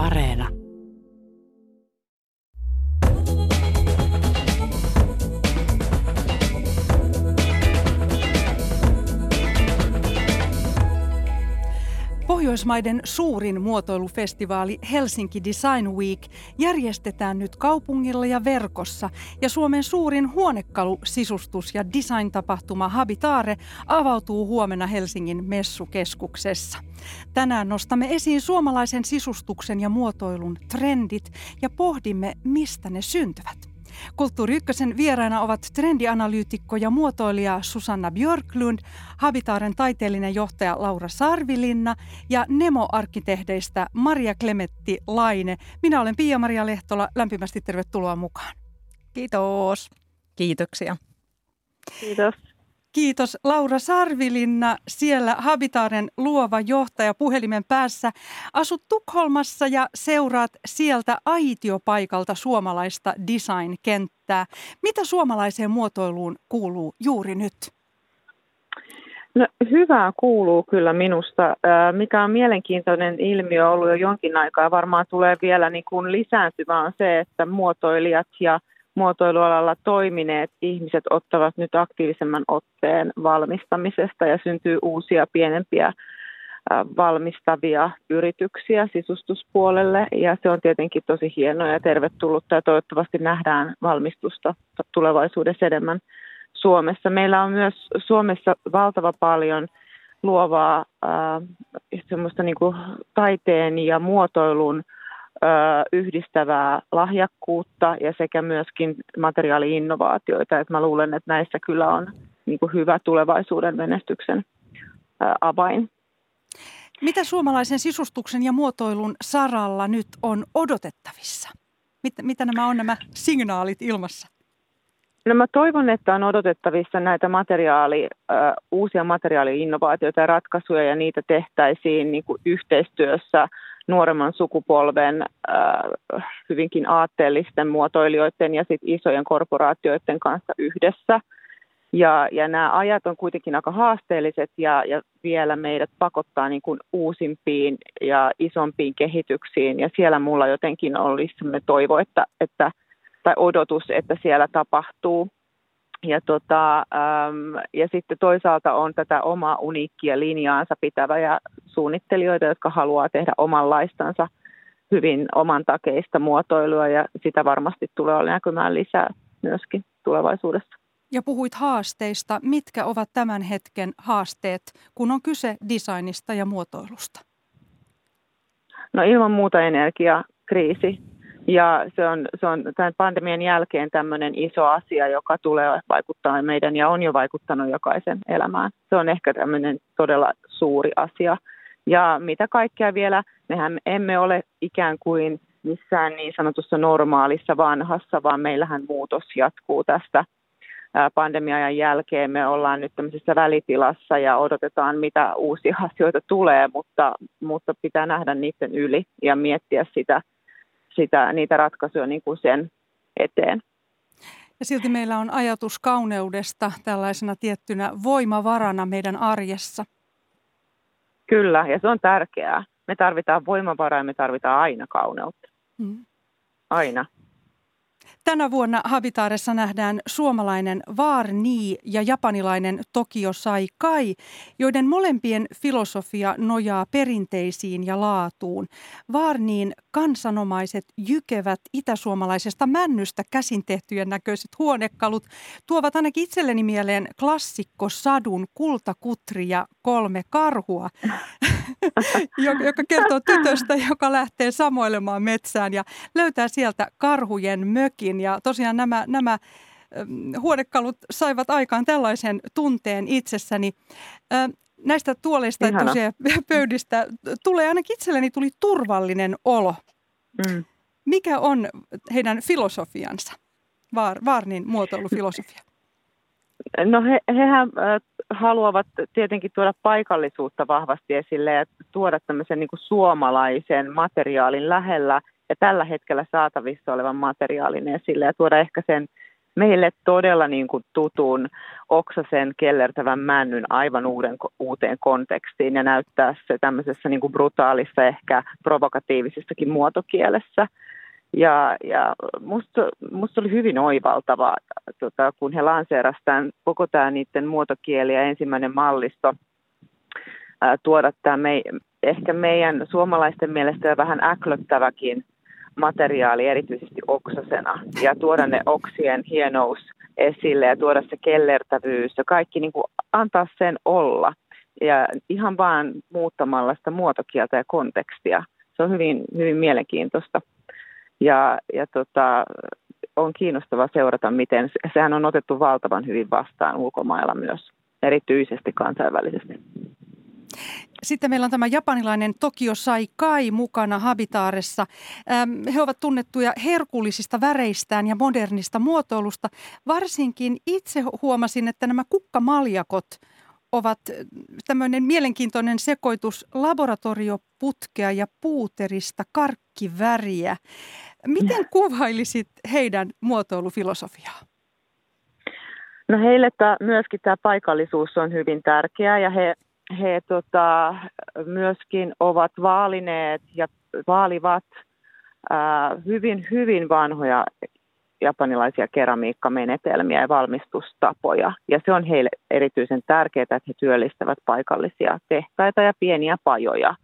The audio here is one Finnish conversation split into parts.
Areena. Pohjoismaiden suurin muotoilufestivaali Helsinki Design Week järjestetään nyt kaupungilla ja verkossa ja Suomen suurin huonekalu, sisustus ja design-tapahtuma Habitaare avautuu huomenna Helsingin messukeskuksessa. Tänään nostamme esiin suomalaisen sisustuksen ja muotoilun trendit ja pohdimme, mistä ne syntyvät. Kulttuuri Ykkösen vieraina ovat trendianalyytikko ja muotoilija Susanna Björklund, Habitaaren taiteellinen johtaja Laura Sarvilinna ja Nemo-arkkitehdeistä Maria Klemetti Laine. Minä olen Pia-Maria Lehtola. Lämpimästi tervetuloa mukaan. Kiitos. Kiitoksia. Kiitos. Kiitos Laura Sarvilinna, siellä Habitaaren luova johtaja puhelimen päässä. Asut Tukholmassa ja seuraat sieltä aitiopaikalta suomalaista design-kenttää. Mitä suomalaiseen muotoiluun kuuluu juuri nyt? No, hyvää kuuluu kyllä minusta, mikä on mielenkiintoinen ilmiö ollut jo jonkin aikaa. Varmaan tulee vielä niin kuin lisääntymään se, että muotoilijat ja muotoilualalla toimineet ihmiset ottavat nyt aktiivisemman otteen valmistamisesta ja syntyy uusia pienempiä valmistavia yrityksiä sisustuspuolelle ja se on tietenkin tosi hienoa ja tervetullutta ja toivottavasti nähdään valmistusta tulevaisuudessa enemmän Suomessa. Meillä on myös Suomessa valtava paljon luovaa äh, semmoista niin kuin taiteen ja muotoilun yhdistävää lahjakkuutta ja sekä myöskin materiaaliinnovaatioita. Et mä luulen, että näissä kyllä on niin kuin hyvä tulevaisuuden menestyksen avain. Mitä suomalaisen sisustuksen ja muotoilun saralla nyt on odotettavissa? Mitä, mitä nämä on nämä signaalit ilmassa? No mä toivon, että on odotettavissa näitä materiaali, uusia materiaaliinnovaatioita ja ratkaisuja ja niitä tehtäisiin niin kuin yhteistyössä nuoremman sukupolven äh, hyvinkin aatteellisten muotoilijoiden ja sit isojen korporaatioiden kanssa yhdessä. Ja, ja nämä ajat on kuitenkin aika haasteelliset ja, ja vielä meidät pakottaa niin kuin uusimpiin ja isompiin kehityksiin. Ja siellä mulla jotenkin olisi toivo, että, että, tai odotus, että siellä tapahtuu ja, tota, äm, ja sitten toisaalta on tätä omaa uniikkia linjaansa pitävä ja suunnittelijoita, jotka haluaa tehdä omanlaistansa hyvin oman takeista muotoilua ja sitä varmasti tulee näkymään lisää myöskin tulevaisuudessa. Ja puhuit haasteista. Mitkä ovat tämän hetken haasteet, kun on kyse designista ja muotoilusta? No ilman muuta energiakriisi ja se on, se on tämän pandemian jälkeen tämmöinen iso asia, joka tulee vaikuttaa meidän ja on jo vaikuttanut jokaisen elämään. Se on ehkä tämmöinen todella suuri asia. Ja mitä kaikkea vielä, mehän emme ole ikään kuin missään niin sanotussa normaalissa vanhassa, vaan meillähän muutos jatkuu tästä pandemian jälkeen. Me ollaan nyt tämmöisessä välitilassa ja odotetaan, mitä uusia asioita tulee, mutta, mutta pitää nähdä niiden yli ja miettiä sitä, sitä, niitä ratkaisuja niin kuin sen eteen. Ja silti meillä on ajatus kauneudesta tällaisena tiettynä voimavarana meidän arjessa. Kyllä, ja se on tärkeää. Me tarvitaan voimavaraa ja me tarvitaan aina kauneutta. Mm. Aina. Tänä vuonna Habitaaressa nähdään suomalainen Vaarni ja japanilainen Tokio Sai Kai, joiden molempien filosofia nojaa perinteisiin ja laatuun. Vaarniin kansanomaiset jykevät itäsuomalaisesta männystä käsin tehtyjen näköiset huonekalut tuovat ainakin itselleni mieleen klassikko Sadun kultakutri ja kolme karhua, joka kertoo tytöstä, joka lähtee samoilemaan metsään ja löytää sieltä karhujen mökin. Ja tosiaan nämä, nämä huonekalut saivat aikaan tällaisen tunteen itsessäni. Näistä tuoleista ja pöydistä tulee ainakin itselleni tuli turvallinen olo. Mm. Mikä on heidän filosofiansa, Vaar, Vaarnin muotoilufilosofia? No he, hehän haluavat tietenkin tuoda paikallisuutta vahvasti esille ja tuoda tämmöisen niin kuin suomalaisen materiaalin lähellä ja tällä hetkellä saatavissa olevan materiaalin esille ja tuoda ehkä sen meille todella niin kuin tutun oksasen kellertävän männyn aivan uuden, uuteen kontekstiin ja näyttää se tämmöisessä niin kuin brutaalissa, ehkä provokatiivisessakin muotokielessä. Ja, ja musta, musta oli hyvin oivaltava, tota, kun he lanseerasivat tämän, koko tämä niiden muotokieli ja ensimmäinen mallisto ää, tuoda tämä me, ehkä meidän suomalaisten mielestä vähän äklöttäväkin materiaali erityisesti oksasena ja tuoda ne oksien hienous esille ja tuoda se kellertävyys ja kaikki niin kuin antaa sen olla ja ihan vaan muuttamalla sitä muotokieltä ja kontekstia. Se on hyvin, hyvin mielenkiintoista. Ja, ja tota, on kiinnostava seurata, miten sehän on otettu valtavan hyvin vastaan ulkomailla myös, erityisesti kansainvälisesti. Sitten meillä on tämä japanilainen Tokio Sai Kai mukana Habitaaressa. He ovat tunnettuja herkullisista väreistään ja modernista muotoilusta. Varsinkin itse huomasin, että nämä kukkamaljakot ovat tämmöinen mielenkiintoinen sekoitus laboratorioputkea ja puuterista karkkiväriä. Miten kuvailisit heidän muotoilufilosofiaa? No heille tämä, myöskin tämä paikallisuus on hyvin tärkeää ja he he tota, myöskin ovat vaalineet ja vaalivat ää, hyvin, hyvin vanhoja japanilaisia keramiikkamenetelmiä ja valmistustapoja. Ja se on heille erityisen tärkeää, että he työllistävät paikallisia tehtaita ja pieniä pajoja.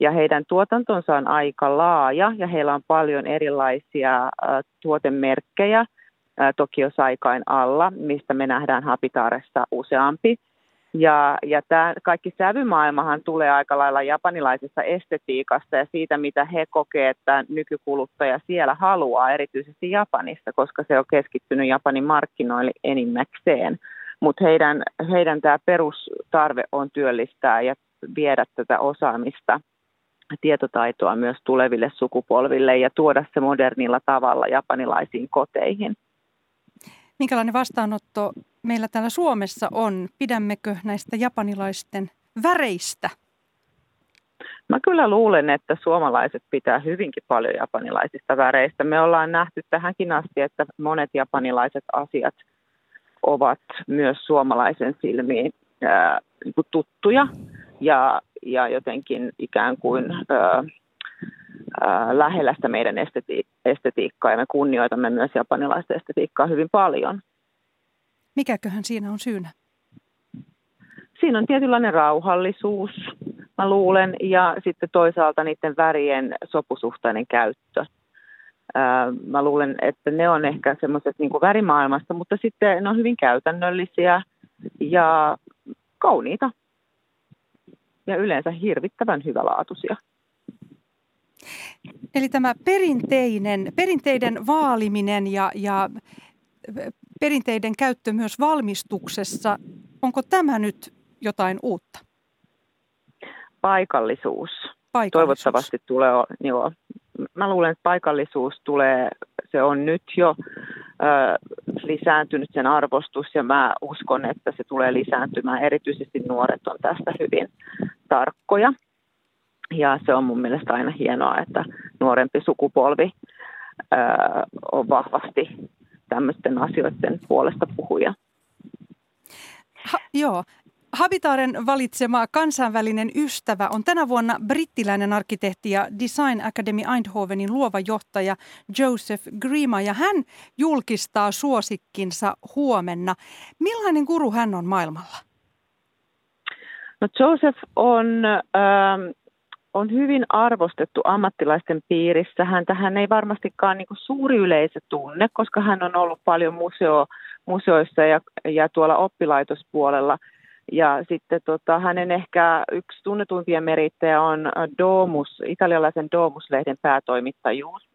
Ja heidän tuotantonsa on aika laaja ja heillä on paljon erilaisia ää, tuotemerkkejä Tokio Saikain alla, mistä me nähdään Habitaaressa useampi. Ja, ja tämä kaikki sävymaailmahan tulee aika lailla japanilaisesta estetiikasta ja siitä, mitä he kokee, että nykykuluttaja siellä haluaa, erityisesti Japanissa, koska se on keskittynyt Japanin markkinoille enimmäkseen. Mutta heidän, heidän tämä perustarve on työllistää ja viedä tätä osaamista, tietotaitoa myös tuleville sukupolville ja tuoda se modernilla tavalla japanilaisiin koteihin. Minkälainen vastaanotto meillä täällä Suomessa on? Pidämmekö näistä japanilaisten väreistä? Mä kyllä luulen, että suomalaiset pitää hyvinkin paljon japanilaisista väreistä. Me ollaan nähty tähänkin asti, että monet japanilaiset asiat ovat myös suomalaisen silmiin ää, niin tuttuja ja, ja jotenkin ikään kuin ää, lähellä sitä meidän esteti- estetiikkaa ja me kunnioitamme myös japanilaista estetiikkaa hyvin paljon. Mikäköhän siinä on syynä? Siinä on tietynlainen rauhallisuus, mä luulen, ja sitten toisaalta niiden värien sopusuhtainen käyttö. Mä luulen, että ne on ehkä semmoiset niin värimaailmasta, mutta sitten ne on hyvin käytännöllisiä ja kauniita ja yleensä hirvittävän hyvälaatuisia. Eli tämä perinteinen, perinteiden vaaliminen ja, ja perinteiden käyttö myös valmistuksessa, onko tämä nyt jotain uutta? Paikallisuus. Paikallisuus. Toivottavasti tulee, joo. Mä luulen, että paikallisuus tulee, se on nyt jo ö, lisääntynyt sen arvostus ja mä uskon, että se tulee lisääntymään. Erityisesti nuoret on tästä hyvin tarkkoja. Ja se on mun mielestä aina hienoa, että nuorempi sukupolvi ö, on vahvasti tämmöisten asioiden puolesta puhuja. Ha, joo. Habitaaren valitsema kansainvälinen ystävä on tänä vuonna brittiläinen arkkitehti ja Design Academy Eindhovenin luova johtaja Joseph Grima ja hän julkistaa suosikkinsa huomenna. Millainen guru hän on maailmalla? No Joseph on ähm, on hyvin arvostettu ammattilaisten piirissä. Hän tähän ei varmastikaan niin suuri yleisö tunne, koska hän on ollut paljon museo, museoissa ja, ja tuolla oppilaitospuolella. Ja sitten tota, hänen ehkä yksi tunnetuimpia merittejä on Domus, italialaisen Domus-lehden päätoimittajuus.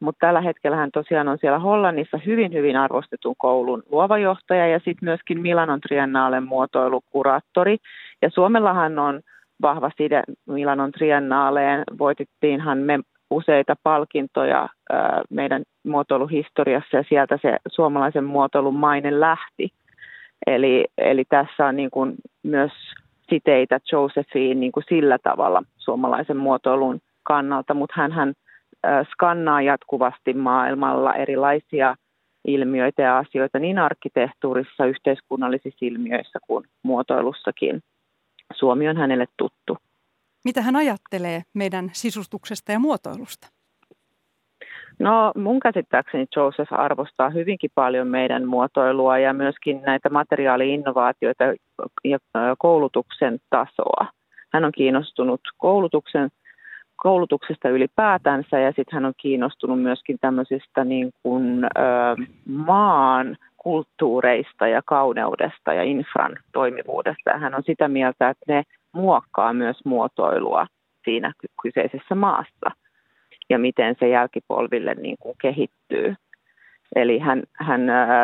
Mutta tällä hetkellä hän tosiaan on siellä Hollannissa hyvin, hyvin arvostetun koulun luova johtaja ja sitten myöskin Milanon Triennalen muotoilukuraattori. Ja Suomellahan on vahva side Milanon triennaaleen. Voitettiinhan me useita palkintoja meidän muotoiluhistoriassa ja sieltä se suomalaisen muotoilun maine lähti. Eli, eli tässä on niin kuin myös siteitä Josephiin niin kuin sillä tavalla suomalaisen muotoilun kannalta, mutta hän skannaa jatkuvasti maailmalla erilaisia ilmiöitä ja asioita niin arkkitehtuurissa, yhteiskunnallisissa ilmiöissä kuin muotoilussakin. Suomi on hänelle tuttu. Mitä hän ajattelee meidän sisustuksesta ja muotoilusta? No mun käsittääkseni Joseph arvostaa hyvinkin paljon meidän muotoilua ja myöskin näitä materiaaliinnovaatioita ja koulutuksen tasoa. Hän on kiinnostunut koulutuksen, koulutuksesta ylipäätänsä ja sitten hän on kiinnostunut myöskin tämmöisistä niin kuin, ö, maan kulttuureista ja kauneudesta ja infran toimivuudesta. Ja hän on sitä mieltä, että ne muokkaa myös muotoilua siinä kyseisessä maassa ja miten se jälkipolville niin kuin kehittyy. Eli hän, hän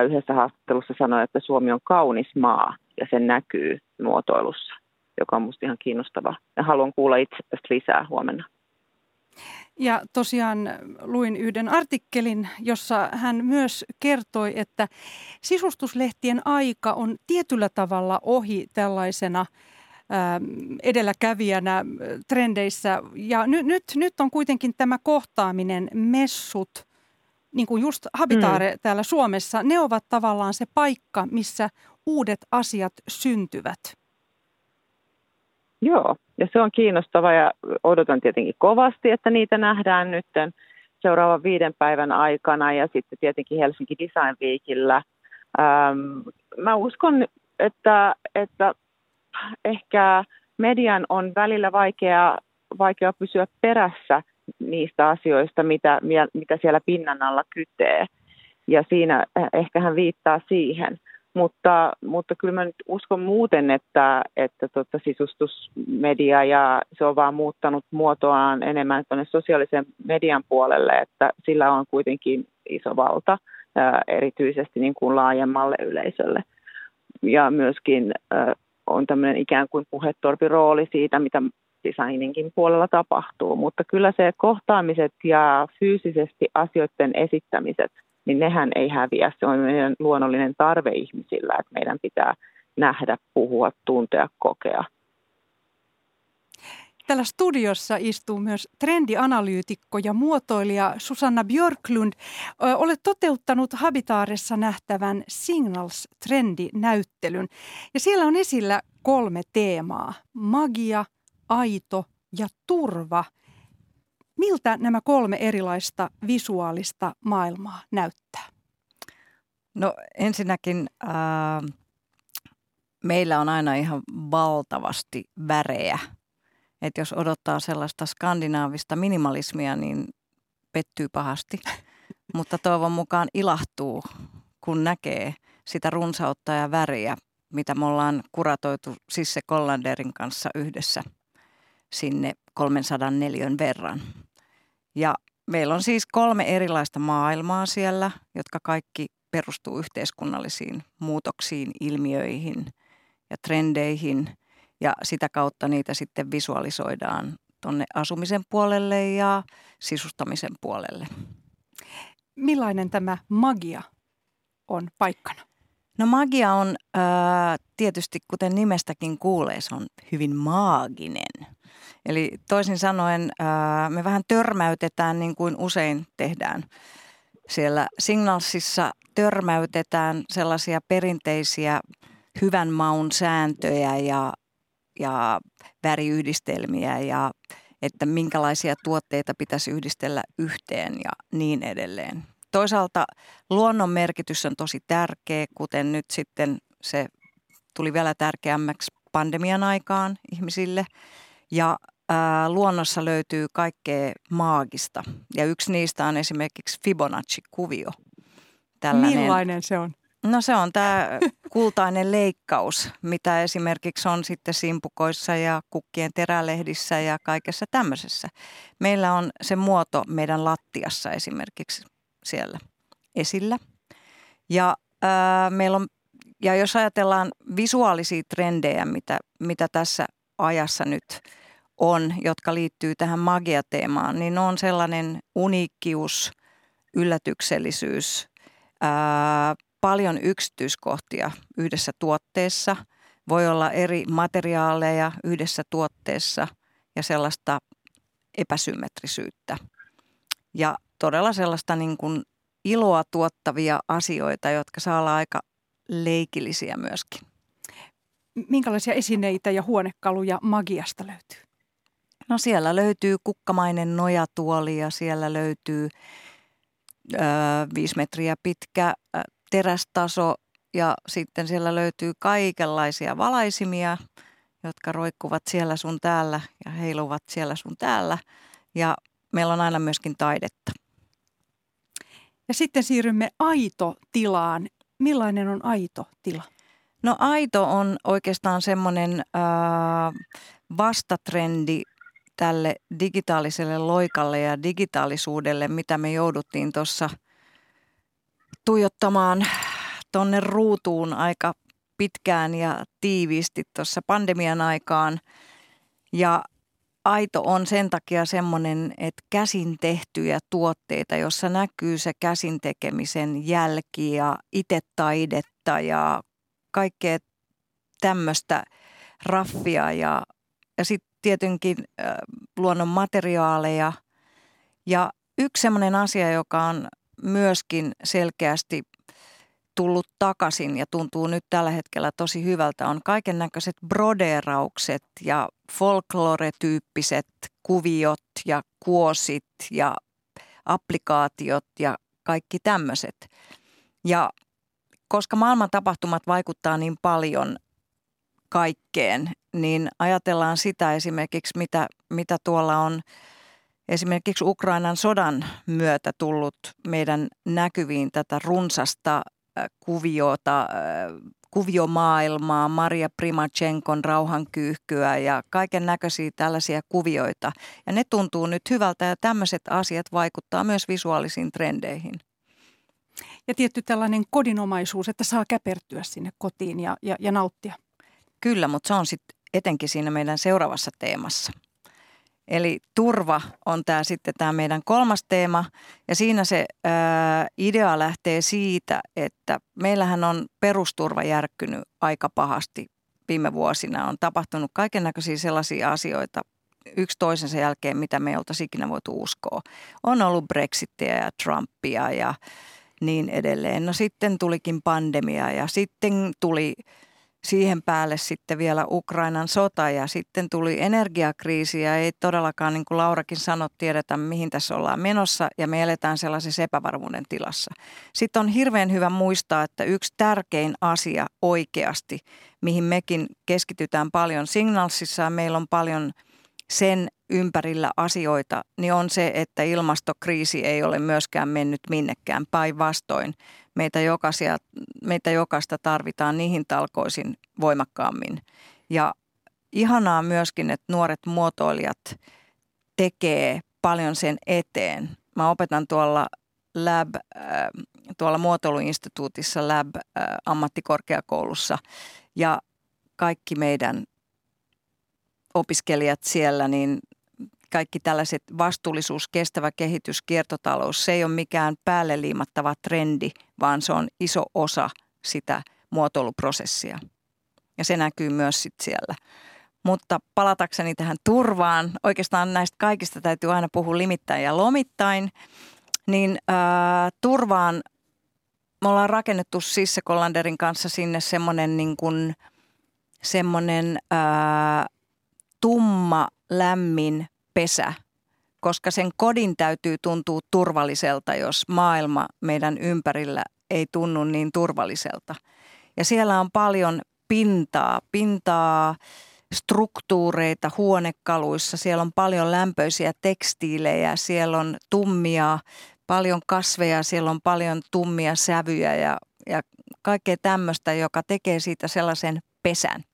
yhdessä haastattelussa sanoi, että Suomi on kaunis maa ja se näkyy muotoilussa, joka on minusta ihan kiinnostava. Ja haluan kuulla itse tästä lisää huomenna. Ja tosiaan luin yhden artikkelin, jossa hän myös kertoi, että sisustuslehtien aika on tietyllä tavalla ohi tällaisena ähm, edelläkävijänä äh, trendeissä. Ja nyt, nyt, nyt on kuitenkin tämä kohtaaminen, messut, niin kuin just Habitaare mm. täällä Suomessa, ne ovat tavallaan se paikka, missä uudet asiat syntyvät. Joo, ja se on kiinnostava ja odotan tietenkin kovasti, että niitä nähdään nyt seuraavan viiden päivän aikana ja sitten tietenkin Helsinki Design Weekillä. Ähm, mä uskon, että, että ehkä median on välillä vaikea, vaikea pysyä perässä niistä asioista, mitä, mitä siellä pinnan alla kytee. Ja siinä ehkä hän viittaa siihen. Mutta, mutta kyllä mä nyt uskon muuten, että, että tota sisustusmedia ja se on vaan muuttanut muotoaan enemmän tuonne sosiaalisen median puolelle, että sillä on kuitenkin iso valta ää, erityisesti niin kuin laajemmalle yleisölle. Ja myöskin ää, on tämmöinen ikään kuin puhetorpirooli siitä, mitä designinkin puolella tapahtuu, mutta kyllä se kohtaamiset ja fyysisesti asioiden esittämiset – niin nehän ei häviä. Se on meidän luonnollinen tarve ihmisillä, että meidän pitää nähdä, puhua, tuntea, kokea. Täällä studiossa istuu myös trendianalyytikko ja muotoilija Susanna Björklund. Olet toteuttanut Habitaaressa nähtävän Signals-trendinäyttelyn. Ja siellä on esillä kolme teemaa. Magia, aito ja turva – Miltä nämä kolme erilaista visuaalista maailmaa näyttää? No ensinnäkin äh, meillä on aina ihan valtavasti värejä. Et jos odottaa sellaista skandinaavista minimalismia, niin pettyy pahasti. Mutta toivon mukaan ilahtuu, kun näkee sitä runsautta ja väriä, mitä me ollaan kuratoitu Sisse Kollanderin kanssa yhdessä sinne 304 verran. Ja meillä on siis kolme erilaista maailmaa siellä, jotka kaikki perustuu yhteiskunnallisiin muutoksiin, ilmiöihin ja trendeihin. Ja sitä kautta niitä sitten visualisoidaan tuonne asumisen puolelle ja sisustamisen puolelle. Millainen tämä magia on paikkana? No magia on äh, tietysti, kuten nimestäkin kuulee, se on hyvin maaginen. Eli toisin sanoen äh, me vähän törmäytetään niin kuin usein tehdään. Siellä Signalsissa törmäytetään sellaisia perinteisiä hyvän maun sääntöjä ja, ja väriyhdistelmiä ja että minkälaisia tuotteita pitäisi yhdistellä yhteen ja niin edelleen. Toisaalta luonnon merkitys on tosi tärkeä, kuten nyt sitten se tuli vielä tärkeämmäksi pandemian aikaan ihmisille. Ja ää, luonnossa löytyy kaikkea maagista. Ja yksi niistä on esimerkiksi Fibonacci-kuvio. Tällainen, Millainen se on? No se on tämä kultainen leikkaus, mitä esimerkiksi on sitten simpukoissa ja kukkien terälehdissä ja kaikessa tämmöisessä. Meillä on se muoto meidän lattiassa esimerkiksi siellä esillä. Ja, ää, meillä on, ja jos ajatellaan visuaalisia trendejä, mitä, mitä tässä ajassa nyt on, jotka liittyy tähän magiateemaan, niin on sellainen uniikkius, yllätyksellisyys, ää, paljon yksityiskohtia yhdessä tuotteessa. Voi olla eri materiaaleja yhdessä tuotteessa ja sellaista epäsymmetrisyyttä. Ja todella sellaista niin kuin iloa tuottavia asioita, jotka saa olla aika leikillisiä myöskin. Minkälaisia esineitä ja huonekaluja magiasta löytyy? No siellä löytyy kukkamainen nojatuoli ja siellä löytyy ö, viisi metriä pitkä ö, terästaso ja sitten siellä löytyy kaikenlaisia valaisimia, jotka roikkuvat siellä sun täällä ja heiluvat siellä sun täällä. Ja meillä on aina myöskin taidetta. Ja sitten siirrymme aito-tilaan. Millainen on aito tila? No aito on oikeastaan semmoinen äh, vastatrendi tälle digitaaliselle loikalle ja digitaalisuudelle, mitä me jouduttiin tuossa tuijottamaan tuonne ruutuun aika pitkään ja tiiviisti tuossa pandemian aikaan. Ja aito on sen takia semmoinen, että käsin tehtyjä tuotteita, jossa näkyy se käsin tekemisen jälki ja itse taidetta ja kaikkea tämmöistä raffia ja, ja sitten tietenkin äh, luonnon materiaaleja. Ja yksi semmoinen asia, joka on myöskin selkeästi tullut takaisin ja tuntuu nyt tällä hetkellä tosi hyvältä, on kaiken näköiset brodeeraukset ja folklore-tyyppiset kuviot ja kuosit ja applikaatiot ja kaikki tämmöiset. Ja koska maailman tapahtumat vaikuttaa niin paljon kaikkeen, niin ajatellaan sitä esimerkiksi, mitä, mitä tuolla on esimerkiksi Ukrainan sodan myötä tullut meidän näkyviin tätä runsasta kuviota, kuviomaailmaa, Maria Primachenkon rauhankyyhkyä ja kaiken näköisiä tällaisia kuvioita. Ja ne tuntuu nyt hyvältä ja tämmöiset asiat vaikuttaa myös visuaalisiin trendeihin. Ja tietty tällainen kodinomaisuus, että saa käpertyä sinne kotiin ja, ja, ja nauttia. Kyllä, mutta se on sitten etenkin siinä meidän seuraavassa teemassa – Eli turva on tämä sitten tämä meidän kolmas teema ja siinä se ää, idea lähtee siitä, että meillähän on perusturva järkkynyt aika pahasti viime vuosina. On tapahtunut kaiken näköisiä sellaisia asioita yksi toisensa jälkeen, mitä me ei oltaisi ikinä voitu uskoa. On ollut Brexitia ja Trumpia ja niin edelleen. No sitten tulikin pandemia ja sitten tuli siihen päälle sitten vielä Ukrainan sota ja sitten tuli energiakriisi ja ei todellakaan, niin kuin Laurakin sanoi, tiedetä mihin tässä ollaan menossa ja me eletään sellaisessa epävarmuuden tilassa. Sitten on hirveän hyvä muistaa, että yksi tärkein asia oikeasti, mihin mekin keskitytään paljon Signalsissa meillä on paljon sen ympärillä asioita, niin on se, että ilmastokriisi ei ole myöskään mennyt minnekään päinvastoin meitä, jokaisia, meitä jokaista tarvitaan niihin talkoisin voimakkaammin. Ja ihanaa myöskin, että nuoret muotoilijat tekee paljon sen eteen. Mä opetan tuolla Lab, äh, tuolla muotoiluinstituutissa Lab äh, ammattikorkeakoulussa ja kaikki meidän opiskelijat siellä, niin kaikki tällaiset vastuullisuus, kestävä kehitys, kiertotalous, se ei ole mikään päälle liimattava trendi, vaan se on iso osa sitä muotoiluprosessia. Ja se näkyy myös sit siellä. Mutta palatakseni tähän turvaan, oikeastaan näistä kaikista täytyy aina puhua limittäin ja lomittain, niin ää, turvaan me ollaan rakennettu Sisse Kollanderin kanssa sinne semmoinen niin ää, tumma, lämmin pesä, koska sen kodin täytyy tuntua turvalliselta, jos maailma meidän ympärillä ei tunnu niin turvalliselta. Ja siellä on paljon pintaa, pintaa, struktuureita huonekaluissa, siellä on paljon lämpöisiä tekstiilejä, siellä on tummia, paljon kasveja, siellä on paljon tummia sävyjä ja, ja kaikkea tämmöistä, joka tekee siitä sellaisen pesän.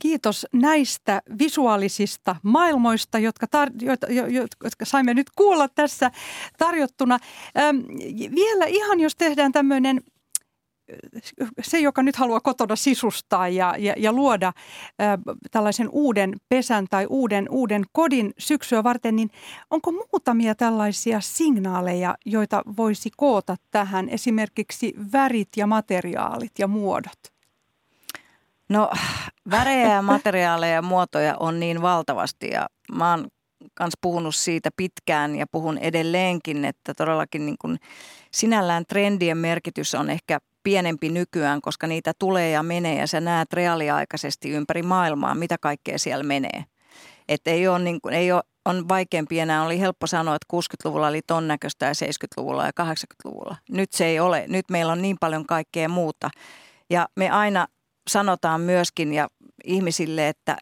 Kiitos näistä visuaalisista maailmoista, jotka, tar- joita, jo, jotka saimme nyt kuulla tässä tarjottuna. Ähm, vielä ihan jos tehdään tämmöinen se, joka nyt haluaa kotona sisustaa ja, ja, ja luoda ä, tällaisen uuden pesän tai uuden, uuden kodin syksyä varten, niin onko muutamia tällaisia signaaleja, joita voisi koota tähän, esimerkiksi värit ja materiaalit ja muodot? No värejä ja materiaaleja ja muotoja on niin valtavasti ja mä oon kanssa puhunut siitä pitkään ja puhun edelleenkin, että todellakin niin kuin sinällään trendien merkitys on ehkä pienempi nykyään, koska niitä tulee ja menee ja sä näet reaaliaikaisesti ympäri maailmaa, mitä kaikkea siellä menee. Että ei ole, niin kuin, ei ole on vaikeampi enää. Oli helppo sanoa, että 60-luvulla oli ton näköistä ja 70-luvulla ja 80-luvulla. Nyt se ei ole. Nyt meillä on niin paljon kaikkea muuta. Ja me aina sanotaan myöskin ja ihmisille, että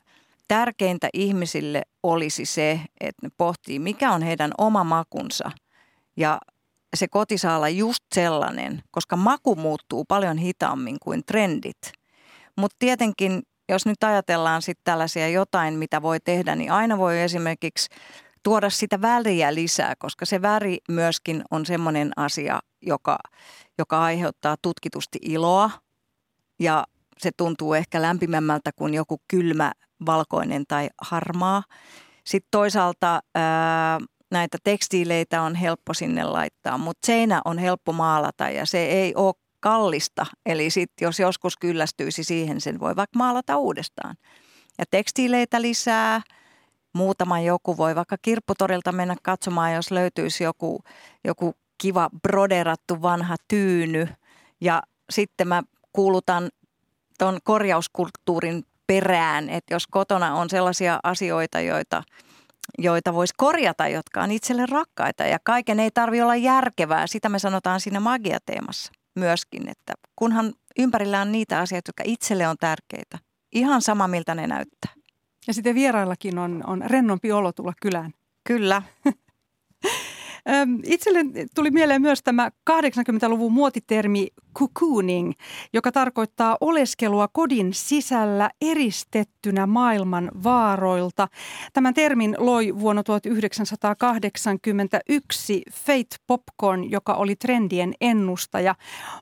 tärkeintä ihmisille olisi se, että ne pohtii, mikä on heidän oma makunsa. Ja se koti saa olla just sellainen, koska maku muuttuu paljon hitaammin kuin trendit. Mutta tietenkin jos nyt ajatellaan sitten tällaisia jotain, mitä voi tehdä, niin aina voi esimerkiksi tuoda sitä väriä lisää, koska se väri myöskin on semmoinen asia, joka, joka aiheuttaa tutkitusti iloa ja se tuntuu ehkä lämpimämmältä kuin joku kylmä, valkoinen tai harmaa. Sitten toisaalta ää, näitä tekstiileitä on helppo sinne laittaa, mutta seinä on helppo maalata ja se ei ole kallista. Eli sitten jos joskus kyllästyisi siihen, sen voi vaikka maalata uudestaan. Ja tekstiileitä lisää. Muutama joku voi vaikka kirpputorilta mennä katsomaan, jos löytyisi joku, joku kiva broderattu vanha tyyny. Ja sitten mä kuulutan tuon korjauskulttuurin perään, että jos kotona on sellaisia asioita, joita, joita voisi korjata, jotka on itselle rakkaita ja kaiken ei tarvi olla järkevää. Sitä me sanotaan siinä magiateemassa myöskin, että kunhan ympärillä on niitä asioita, jotka itselle on tärkeitä, ihan sama miltä ne näyttää. Ja sitten vieraillakin on, on rennompi olo tulla kylään. Kyllä. Itselle tuli mieleen myös tämä 80-luvun muotitermi cocooning, joka tarkoittaa oleskelua kodin sisällä eristettynä maailman vaaroilta. Tämän termin loi vuonna 1981 Faith Popcorn, joka oli trendien ennustaja.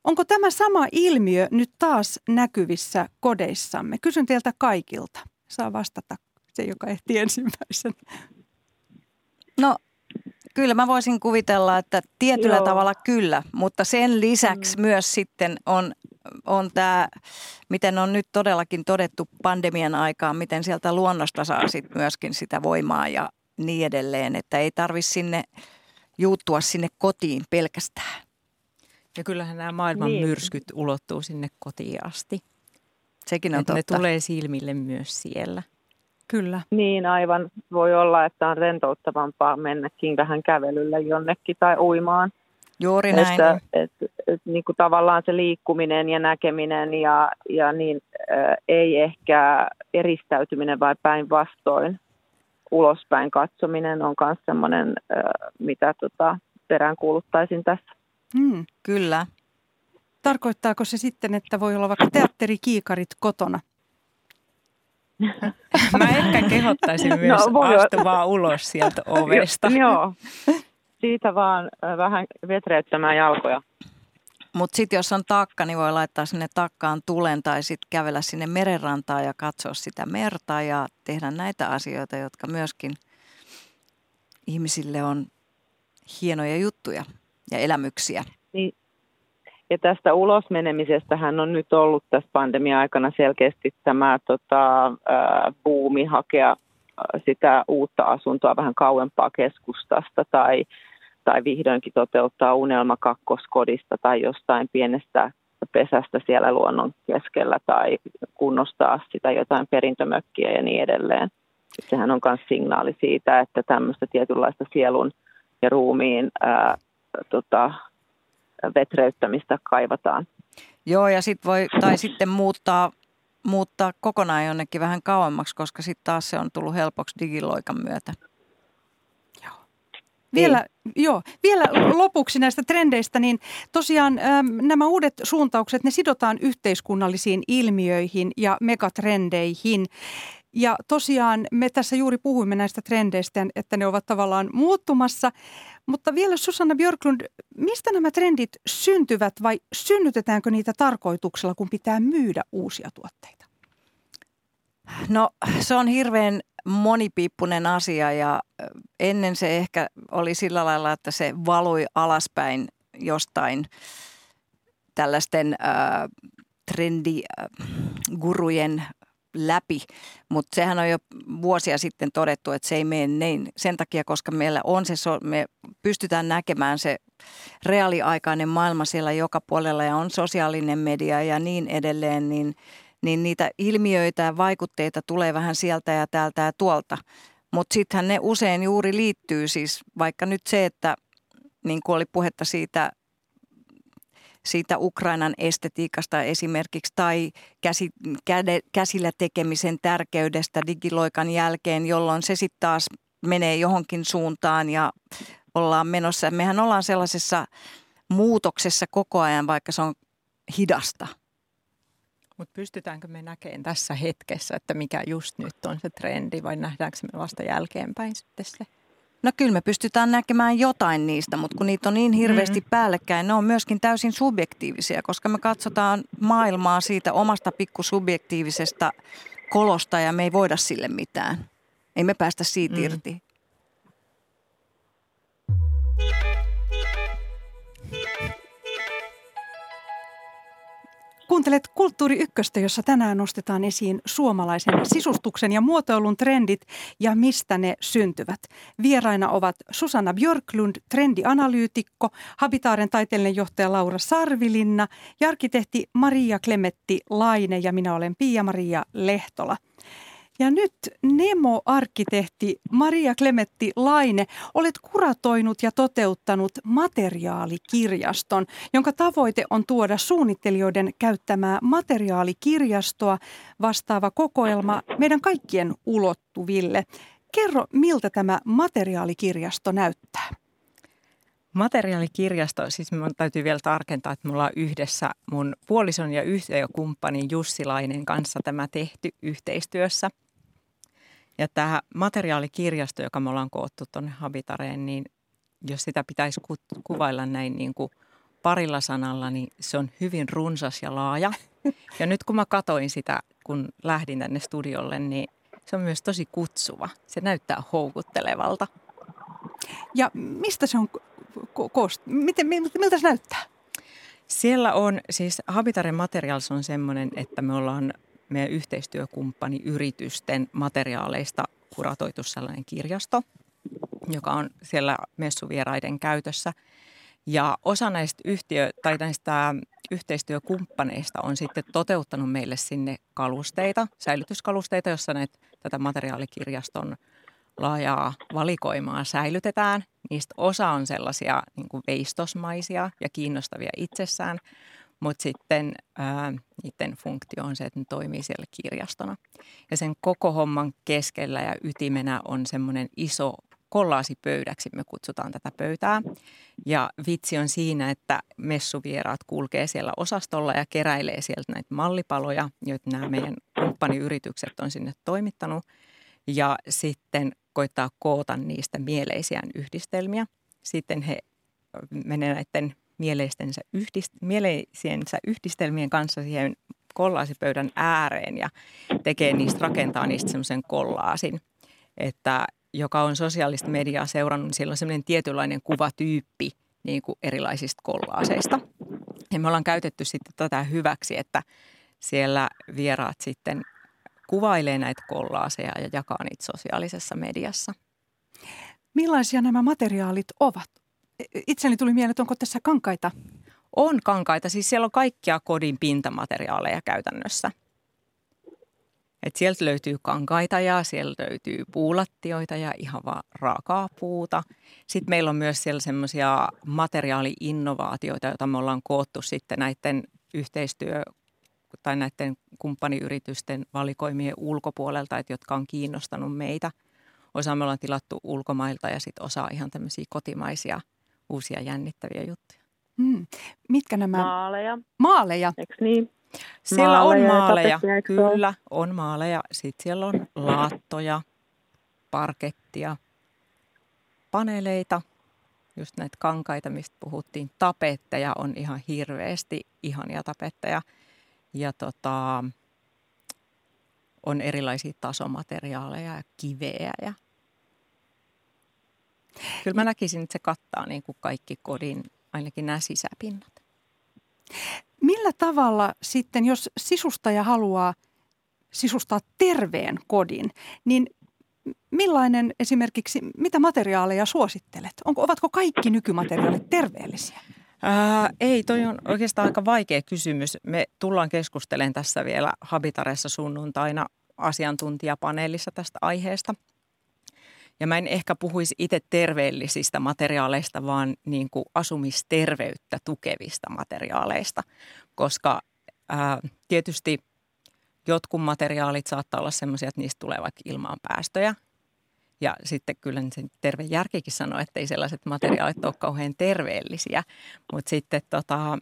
Onko tämä sama ilmiö nyt taas näkyvissä kodeissamme? Kysyn teiltä kaikilta. Saa vastata se, joka ehti ensimmäisen. No Kyllä mä voisin kuvitella, että tietyllä Joo. tavalla kyllä, mutta sen lisäksi mm. myös sitten on, on tämä, miten on nyt todellakin todettu pandemian aikaan, miten sieltä luonnosta saa sit myöskin sitä voimaa ja niin edelleen, että ei tarvitse sinne juuttua sinne kotiin pelkästään. Ja kyllähän nämä maailman niin. myrskyt ulottuu sinne kotiin asti. Sekin on että totta. Ne tulee silmille myös siellä. Kyllä. Niin aivan. Voi olla, että on rentouttavampaa mennäkin vähän kävelyllä jonnekin tai uimaan. Juuri näin. Että, et, et, et, niin kuin tavallaan se liikkuminen ja näkeminen ja, ja niin, ä, ei ehkä eristäytyminen vai päinvastoin ulospäin katsominen on myös semmoinen, mitä tota, peräänkuuluttaisin tässä. Hmm, kyllä. Tarkoittaako se sitten, että voi olla vaikka teatterikiikarit kotona? Mä ehkä kehottaisin no, myös no, astumaan ulos sieltä ovesta. Joo, siitä vaan vähän vetreyttämään jalkoja. Mutta sitten jos on takka, niin voi laittaa sinne takkaan tulen tai sitten kävellä sinne merenrantaan ja katsoa sitä merta ja tehdä näitä asioita, jotka myöskin ihmisille on hienoja juttuja ja elämyksiä. Niin, ja tästä ulosmenemisestä hän on nyt ollut tässä pandemia-aikana selkeästi tämä tota, ää, buumi hakea sitä uutta asuntoa vähän kauempaa keskustasta tai, tai vihdoinkin toteuttaa unelma kakkoskodista tai jostain pienestä pesästä siellä luonnon keskellä tai kunnostaa sitä jotain perintömökkiä ja niin edelleen. Sehän on myös signaali siitä, että tämmöistä tietynlaista sielun ja ruumiin ää, tota, vetreyttämistä kaivataan. Joo, ja sit voi, tai sitten muuttaa, muuttaa kokonaan jonnekin vähän kauemmaksi, koska sitten taas se on tullut helpoksi digiloikan myötä. Joo. Vielä, joo, vielä lopuksi näistä trendeistä, niin tosiaan äm, nämä uudet suuntaukset, ne sidotaan yhteiskunnallisiin ilmiöihin ja megatrendeihin. Ja tosiaan me tässä juuri puhuimme näistä trendeistä, että ne ovat tavallaan muuttumassa. Mutta vielä Susanna Björklund, mistä nämä trendit syntyvät vai synnytetäänkö niitä tarkoituksella, kun pitää myydä uusia tuotteita? No se on hirveän monipiippunen asia ja ennen se ehkä oli sillä lailla, että se valui alaspäin jostain tällaisten äh, trendigurujen läpi, mutta sehän on jo vuosia sitten todettu, että se ei mene niin sen takia, koska meillä on se, me pystytään näkemään se reaaliaikainen maailma siellä joka puolella ja on sosiaalinen media ja niin edelleen, niin, niin niitä ilmiöitä ja vaikutteita tulee vähän sieltä ja täältä ja tuolta. Mutta sittenhän ne usein juuri liittyy siis vaikka nyt se, että niin kuin oli puhetta siitä siitä Ukrainan estetiikasta esimerkiksi tai käsi, käde, käsillä tekemisen tärkeydestä digiloikan jälkeen, jolloin se sitten taas menee johonkin suuntaan ja ollaan menossa. Mehän ollaan sellaisessa muutoksessa koko ajan, vaikka se on hidasta. Mutta pystytäänkö me näkemään tässä hetkessä, että mikä just nyt on se trendi vai nähdäänkö me vasta jälkeenpäin sitten se? No kyllä me pystytään näkemään jotain niistä, mutta kun niitä on niin hirveästi mm. päällekkäin, ne on myöskin täysin subjektiivisia, koska me katsotaan maailmaa siitä omasta pikkusubjektiivisesta kolosta ja me ei voida sille mitään. Ei me päästä siitä mm. irti. Kuuntelet Kulttuuri Ykköstä, jossa tänään nostetaan esiin suomalaisen sisustuksen ja muotoilun trendit ja mistä ne syntyvät. Vieraina ovat Susanna Björklund, trendianalyytikko, Habitaaren taiteellinen johtaja Laura Sarvilinna ja arkkitehti Maria Klemetti Laine ja minä olen Pia-Maria Lehtola. Ja nyt Nemo-arkkitehti Maria Klemetti Laine, olet kuratoinut ja toteuttanut materiaalikirjaston, jonka tavoite on tuoda suunnittelijoiden käyttämää materiaalikirjastoa vastaava kokoelma meidän kaikkien ulottuville. Kerro, miltä tämä materiaalikirjasto näyttää? Materiaalikirjasto, siis minun täytyy vielä tarkentaa, että me ollaan yhdessä mun puolison ja yhteenkumppani Jussilainen kanssa tämä tehty yhteistyössä – ja tämä materiaalikirjasto, joka me ollaan koottu tuonne Habitareen, niin jos sitä pitäisi ku- kuvailla näin niin kuin parilla sanalla, niin se on hyvin runsas ja laaja. Ja nyt kun mä katoin sitä, kun lähdin tänne studiolle, niin se on myös tosi kutsuva. Se näyttää houkuttelevalta. Ja mistä se on koost? Miten, miltä se näyttää? Siellä on, siis Habitaren Materials on semmoinen, että me ollaan meidän yhteistyökumppani yritysten materiaaleista kuratoitu sellainen kirjasto, joka on siellä messuvieraiden käytössä. Ja osa näistä, yhtiö, tai näistä yhteistyökumppaneista on sitten toteuttanut meille sinne kalusteita, säilytyskalusteita, jossa näitä, tätä materiaalikirjaston laajaa valikoimaa säilytetään. Niistä osa on sellaisia niin kuin veistosmaisia ja kiinnostavia itsessään, mutta sitten ää, niiden funktio on se, että ne toimii siellä kirjastona. Ja sen koko homman keskellä ja ytimenä on semmoinen iso kollaasipöydäksi, me kutsutaan tätä pöytää. Ja vitsi on siinä, että messuvieraat kulkee siellä osastolla ja keräilee sieltä näitä mallipaloja, joita nämä meidän kumppaniyritykset on sinne toimittanut. Ja sitten koittaa koota niistä mieleisiään yhdistelmiä. Sitten he menee näiden mieleistensä yhdist, mieleisiensä yhdistelmien kanssa siihen kollaasipöydän ääreen ja tekee niistä, rakentaa niistä semmoisen kollaasin, että joka on sosiaalista mediaa seurannut, niin siellä on semmoinen tietynlainen kuvatyyppi niin kuin erilaisista kollaaseista. Ja me ollaan käytetty sitten tätä hyväksi, että siellä vieraat sitten kuvailee näitä kollaaseja ja jakaa niitä sosiaalisessa mediassa. Millaisia nämä materiaalit ovat? Itseni tuli mieleen, että onko tässä kankaita? On kankaita, siis siellä on kaikkia kodin pintamateriaaleja käytännössä. Et sieltä löytyy kankaita ja sieltä löytyy puulattioita ja ihan vaan raakaa puuta. Sitten meillä on myös siellä semmoisia materiaali-innovaatioita, joita me ollaan koottu sitten näiden yhteistyö- tai näiden kumppaniyritysten valikoimien ulkopuolelta, että jotka on kiinnostanut meitä. Osa me ollaan tilattu ulkomailta ja sitten osa ihan tämmöisiä kotimaisia – uusia jännittäviä juttuja. Hmm. Mitkä nämä? Maaleja. Maaleja? Eikö niin? Siellä maaleja on maaleja, kyllä, on maaleja. Sitten siellä on laattoja, parkettia, paneeleita, just näitä kankaita, mistä puhuttiin. Tapetteja on ihan hirveästi, ihania tapetteja. Ja tota, on erilaisia tasomateriaaleja ja kiveä ja Kyllä mä näkisin, että se kattaa niin kuin kaikki kodin, ainakin nämä sisäpinnat. Millä tavalla sitten, jos sisustaja haluaa sisustaa terveen kodin, niin millainen esimerkiksi, mitä materiaaleja suosittelet? Onko, ovatko kaikki nykymateriaalit terveellisiä? Ää, ei, toi on oikeastaan aika vaikea kysymys. Me tullaan keskustelemaan tässä vielä Habitaressa sunnuntaina asiantuntijapaneelissa tästä aiheesta. Ja mä en ehkä puhuisi itse terveellisistä materiaaleista, vaan niin kuin asumisterveyttä tukevista materiaaleista, koska ää, tietysti jotkut materiaalit saattaa olla sellaisia, että niistä tulee vaikka ilmaan päästöjä. Ja sitten kyllä se terve järkikin sanoo, että ei sellaiset materiaalit ole kauhean terveellisiä. Mutta sitten tota,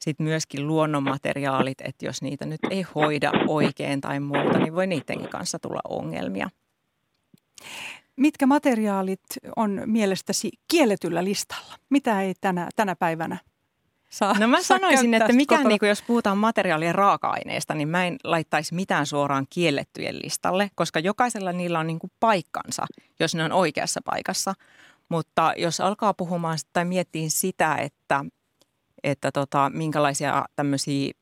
sit myöskin luonnonmateriaalit, että jos niitä nyt ei hoida oikein tai muuta, niin voi niidenkin kanssa tulla ongelmia. Mitkä materiaalit on mielestäsi kielletyllä listalla? Mitä ei tänä, tänä päivänä saa No mä saa sanoisin, että mikään, kotona? niin kuin, jos puhutaan materiaalien raaka-aineista, niin mä en laittaisi mitään suoraan kiellettyjen listalle, koska jokaisella niillä on niin kuin paikkansa, jos ne on oikeassa paikassa. Mutta jos alkaa puhumaan tai miettiin sitä, että, että tota, minkälaisia tämmöisiä,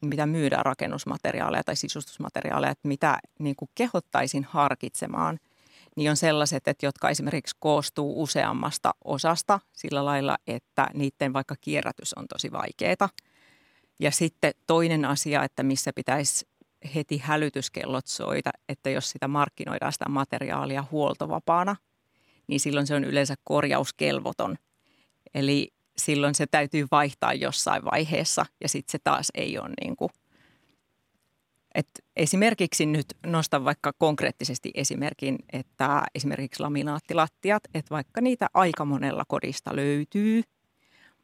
mitä myydään rakennusmateriaaleja tai sisustusmateriaaleja, että mitä niin kuin kehottaisin harkitsemaan – niin on sellaiset, että jotka esimerkiksi koostuu useammasta osasta sillä lailla, että niiden vaikka kierrätys on tosi vaikeaa. Ja sitten toinen asia, että missä pitäisi heti hälytyskellot soita, että jos sitä markkinoidaan sitä materiaalia huoltovapaana, niin silloin se on yleensä korjauskelvoton. Eli silloin se täytyy vaihtaa jossain vaiheessa ja sitten se taas ei ole niin kuin et esimerkiksi nyt nostan vaikka konkreettisesti esimerkin, että esimerkiksi laminaattilattiat, että vaikka niitä aika monella kodista löytyy,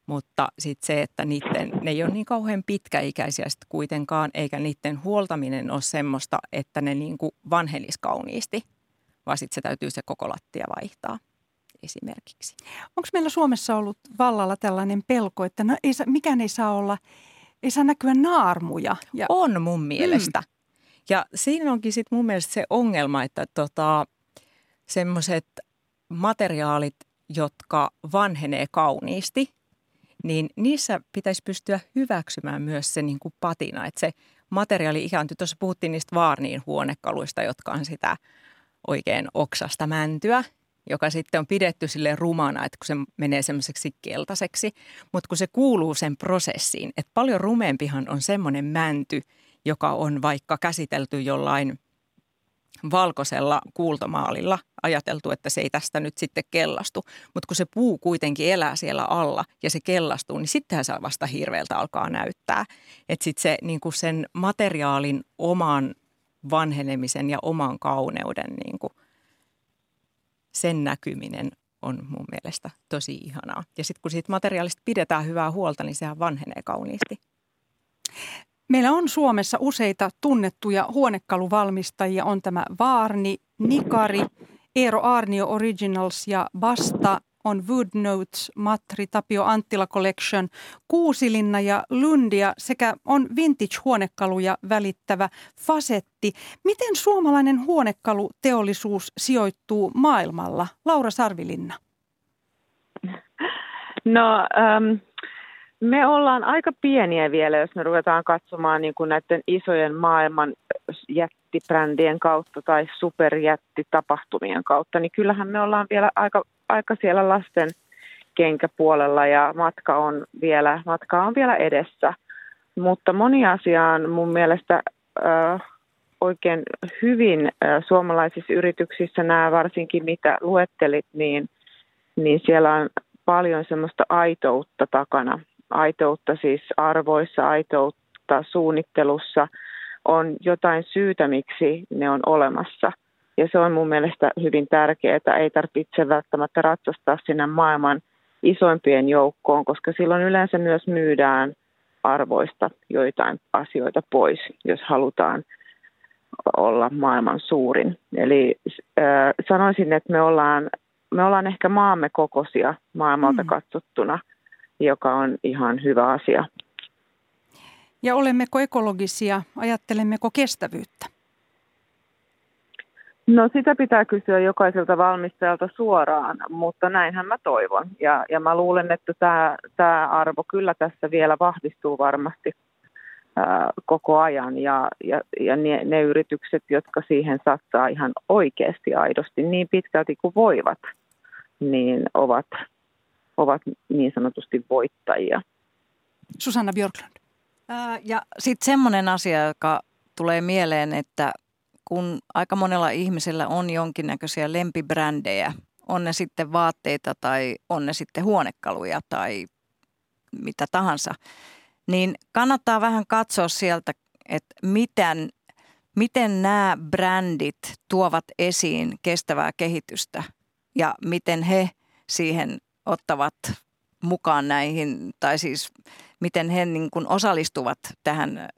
mutta sitten se, että niiden, ne ei ole niin kauhean pitkäikäisiä sitten kuitenkaan, eikä niiden huoltaminen ole semmoista, että ne niin vanhenisi kauniisti, vaan sitten se täytyy se koko lattia vaihtaa esimerkiksi. Onko meillä Suomessa ollut vallalla tällainen pelko, että no ei, mikään ei saa olla ei saa näkyä naarmuja. Ja... On mun mielestä. Mm. Ja siinä onkin sitten mun mielestä se ongelma, että tota, semmoiset materiaalit, jotka vanhenee kauniisti, niin niissä pitäisi pystyä hyväksymään myös se niin kuin patina. Että se materiaali ikään kuin, tuossa puhuttiin niistä vaarniin huonekaluista, jotka on sitä oikein oksasta mäntyä – joka sitten on pidetty sille rumana, että kun se menee semmoiseksi keltaiseksi, mutta kun se kuuluu sen prosessiin, että paljon rumeempihan on semmoinen mänty, joka on vaikka käsitelty jollain valkoisella kuultomaalilla, ajateltu, että se ei tästä nyt sitten kellastu. Mutta kun se puu kuitenkin elää siellä alla ja se kellastuu, niin sittenhän se vasta hirveältä alkaa näyttää. Että sitten se niin sen materiaalin oman vanhenemisen ja oman kauneuden niin kuin – sen näkyminen on mun mielestä tosi ihanaa. Ja sitten kun siitä materiaalista pidetään hyvää huolta, niin sehän vanhenee kauniisti. Meillä on Suomessa useita tunnettuja huonekaluvalmistajia. On tämä Vaarni, Nikari, Eero Arnio Originals ja Basta on Wood Notes, Matri, Tapio Anttila Collection, Kuusilinna ja Lundia sekä on vintage-huonekaluja välittävä Fasetti. Miten suomalainen huonekaluteollisuus sijoittuu maailmalla? Laura Sarvilinna. No, ähm, me ollaan aika pieniä vielä, jos me ruvetaan katsomaan niin kuin näiden isojen maailman jättibrändien kautta tai superjättitapahtumien kautta, niin kyllähän me ollaan vielä aika aika siellä lasten kenkäpuolella ja matka on vielä, matka on vielä edessä. Mutta moni asia on mun mielestä äh, oikein hyvin äh, suomalaisissa yrityksissä, nämä varsinkin mitä luettelit, niin, niin siellä on paljon semmoista aitoutta takana. Aitoutta siis arvoissa, aitoutta suunnittelussa. On jotain syytä, miksi ne on olemassa – ja se on mun mielestä hyvin tärkeää, että ei tarvitse välttämättä ratsastaa sinne maailman isoimpien joukkoon, koska silloin yleensä myös myydään arvoista joitain asioita pois, jos halutaan olla maailman suurin. Eli äh, sanoisin, että me ollaan, me ollaan ehkä maamme kokoisia maailmalta mm. katsottuna, joka on ihan hyvä asia. Ja olemmeko ekologisia? Ajattelemmeko kestävyyttä? No sitä pitää kysyä jokaiselta valmistajalta suoraan, mutta näinhän mä toivon. Ja, ja mä luulen, että tämä, tämä arvo kyllä tässä vielä vahvistuu varmasti, koko ajan ja, ja, ja ne, ne yritykset, jotka siihen satsaa ihan oikeasti aidosti niin pitkälti kuin voivat, niin ovat, ovat niin sanotusti voittajia. Susanna Björklund. Ja sitten semmoinen asia, joka tulee mieleen, että kun aika monella ihmisellä on jonkinnäköisiä lempibrändejä, on ne sitten vaatteita tai on ne sitten huonekaluja tai mitä tahansa, niin kannattaa vähän katsoa sieltä, että miten, miten nämä brändit tuovat esiin kestävää kehitystä ja miten he siihen ottavat mukaan näihin, tai siis miten he niin kuin osallistuvat tähän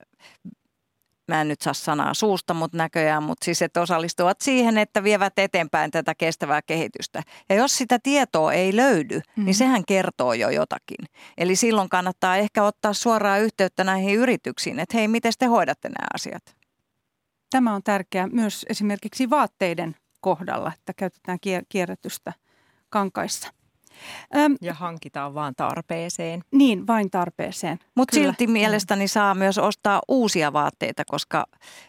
mä en nyt saa sanaa suusta, mutta näköjään, mutta siis että osallistuvat siihen, että vievät eteenpäin tätä kestävää kehitystä. Ja jos sitä tietoa ei löydy, mm-hmm. niin sehän kertoo jo jotakin. Eli silloin kannattaa ehkä ottaa suoraan yhteyttä näihin yrityksiin, että hei, miten te hoidatte nämä asiat? Tämä on tärkeää myös esimerkiksi vaatteiden kohdalla, että käytetään kierrätystä kankaissa. Öm, ja hankitaan vain tarpeeseen. Niin, vain tarpeeseen. Mutta silti mielestäni saa myös ostaa uusia vaatteita koska,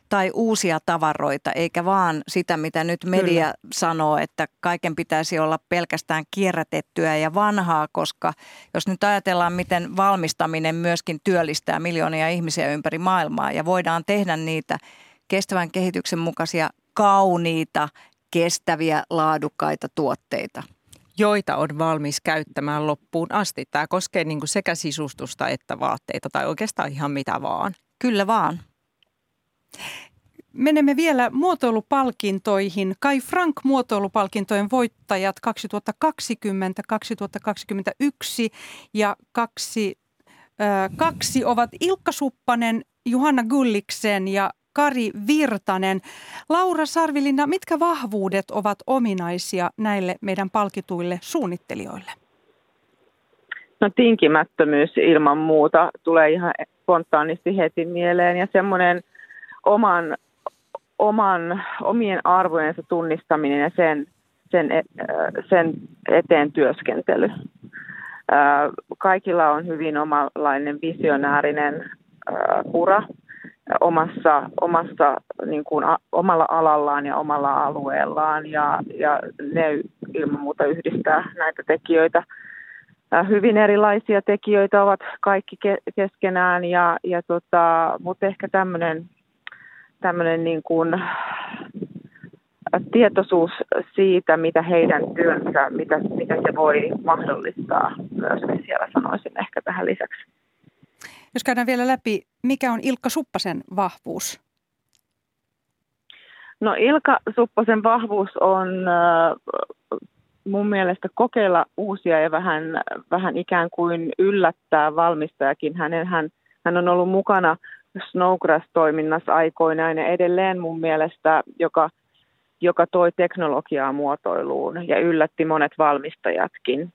tai uusia tavaroita, eikä vaan sitä, mitä nyt media Kyllä. sanoo, että kaiken pitäisi olla pelkästään kierrätettyä ja vanhaa, koska jos nyt ajatellaan, miten valmistaminen myöskin työllistää miljoonia ihmisiä ympäri maailmaa ja voidaan tehdä niitä kestävän kehityksen mukaisia kauniita, kestäviä, laadukkaita tuotteita – joita on valmis käyttämään loppuun asti. Tämä koskee niin kuin sekä sisustusta että vaatteita tai oikeastaan ihan mitä vaan. Kyllä vaan. Menemme vielä muotoilupalkintoihin. Kai Frank muotoilupalkintojen voittajat 2020, 2021 ja kaksi, äh, kaksi ovat Ilkka Suppanen, Johanna Gulliksen ja Kari Virtanen. Laura Sarvilinna, mitkä vahvuudet ovat ominaisia näille meidän palkituille suunnittelijoille? No tinkimättömyys ilman muuta tulee ihan spontaanisti heti mieleen ja semmoinen oman, oman, omien arvojensa tunnistaminen ja sen, sen, e, sen eteen työskentely. Kaikilla on hyvin omanlainen visionäärinen ura omassa, omassa niin kuin a, omalla alallaan ja omalla alueellaan ja, ja ne ilman muuta yhdistää näitä tekijöitä. Hyvin erilaisia tekijöitä ovat kaikki ke- keskenään, ja, ja tota, mutta ehkä tämmöinen tämmöinen niin kuin tietoisuus siitä, mitä heidän työnsä, mitä, mitä se voi mahdollistaa myös siellä sanoisin ehkä tähän lisäksi. Jos käydään vielä läpi, mikä on Ilkka Suppasen vahvuus? No Ilkka Suppasen vahvuus on mun mielestä kokeilla uusia ja vähän, vähän ikään kuin yllättää valmistajakin. Hänen, hän, hän on ollut mukana Snowgrass-toiminnassa aikoinaan ja edelleen mun mielestä, joka, joka toi teknologiaa muotoiluun ja yllätti monet valmistajatkin